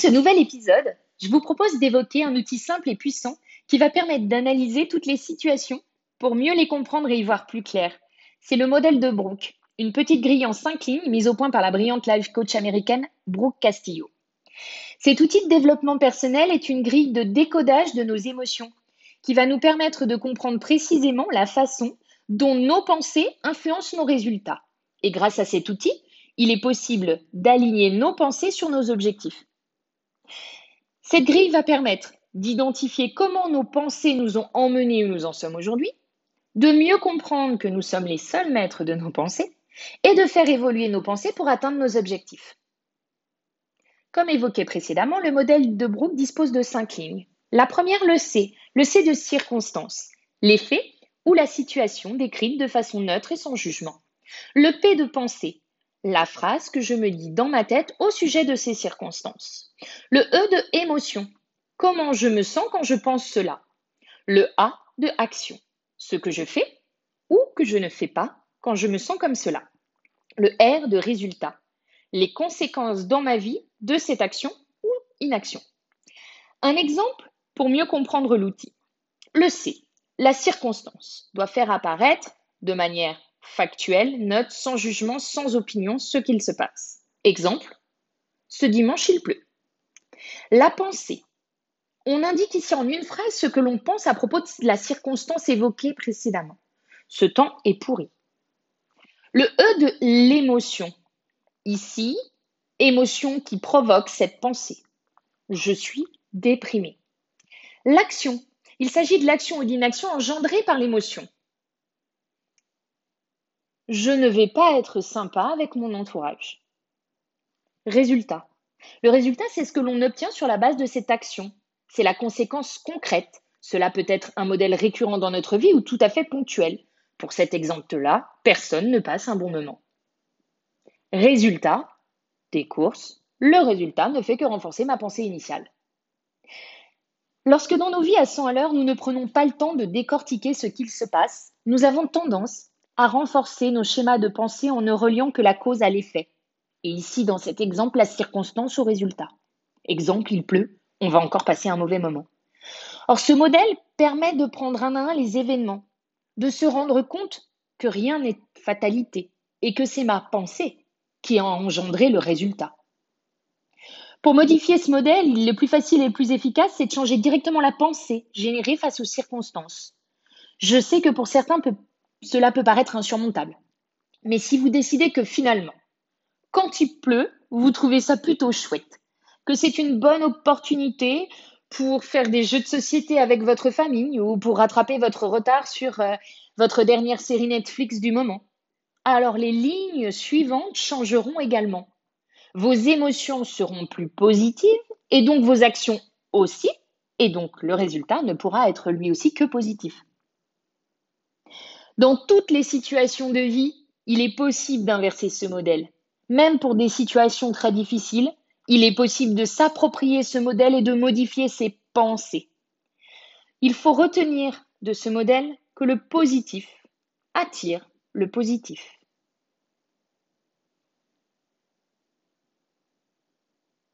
ce nouvel épisode, je vous propose d'évoquer un outil simple et puissant qui va permettre d'analyser toutes les situations pour mieux les comprendre et y voir plus clair. C'est le modèle de Brooke, une petite grille en cinq lignes mise au point par la brillante life coach américaine Brooke Castillo. Cet outil de développement personnel est une grille de décodage de nos émotions qui va nous permettre de comprendre précisément la façon dont nos pensées influencent nos résultats. Et grâce à cet outil, il est possible d'aligner nos pensées sur nos objectifs. Cette grille va permettre d'identifier comment nos pensées nous ont emmenés où nous en sommes aujourd'hui, de mieux comprendre que nous sommes les seuls maîtres de nos pensées et de faire évoluer nos pensées pour atteindre nos objectifs. Comme évoqué précédemment, le modèle de Brooke dispose de cinq lignes. La première, le C, le C de circonstance, l'effet ou la situation décrite de façon neutre et sans jugement. Le P de pensée, la phrase que je me dis dans ma tête au sujet de ces circonstances. Le E de émotion, comment je me sens quand je pense cela? Le A de action, ce que je fais ou que je ne fais pas quand je me sens comme cela? Le R de résultat, les conséquences dans ma vie de cette action ou inaction. Un exemple pour mieux comprendre l'outil. Le C, la circonstance, doit faire apparaître de manière factuelle, neutre, sans jugement, sans opinion, ce qu'il se passe. Exemple, ce dimanche il pleut. La pensée. On indique ici en une phrase ce que l'on pense à propos de la circonstance évoquée précédemment. Ce temps est pourri. Le E de l'émotion. Ici, émotion qui provoque cette pensée. Je suis déprimé. L'action. Il s'agit de l'action ou d'inaction engendrée par l'émotion. Je ne vais pas être sympa avec mon entourage. Résultat. Le résultat, c'est ce que l'on obtient sur la base de cette action. C'est la conséquence concrète. Cela peut être un modèle récurrent dans notre vie ou tout à fait ponctuel. Pour cet exemple-là, personne ne passe un bon moment. Résultat des courses, le résultat ne fait que renforcer ma pensée initiale. Lorsque dans nos vies à 100 à l'heure, nous ne prenons pas le temps de décortiquer ce qu'il se passe, nous avons tendance à renforcer nos schémas de pensée en ne reliant que la cause à l'effet. Et ici, dans cet exemple, la circonstance au résultat. Exemple, il pleut, on va encore passer un mauvais moment. Or, ce modèle permet de prendre un à un les événements, de se rendre compte que rien n'est fatalité et que c'est ma pensée qui a engendré le résultat. Pour modifier ce modèle, le plus facile et le plus efficace, c'est de changer directement la pensée générée face aux circonstances. Je sais que pour certains, cela peut paraître insurmontable. Mais si vous décidez que finalement, quand il pleut, vous trouvez ça plutôt chouette, que c'est une bonne opportunité pour faire des jeux de société avec votre famille ou pour rattraper votre retard sur euh, votre dernière série Netflix du moment, alors les lignes suivantes changeront également. Vos émotions seront plus positives et donc vos actions aussi, et donc le résultat ne pourra être lui aussi que positif. Dans toutes les situations de vie, il est possible d'inverser ce modèle. Même pour des situations très difficiles, il est possible de s'approprier ce modèle et de modifier ses pensées. Il faut retenir de ce modèle que le positif attire le positif.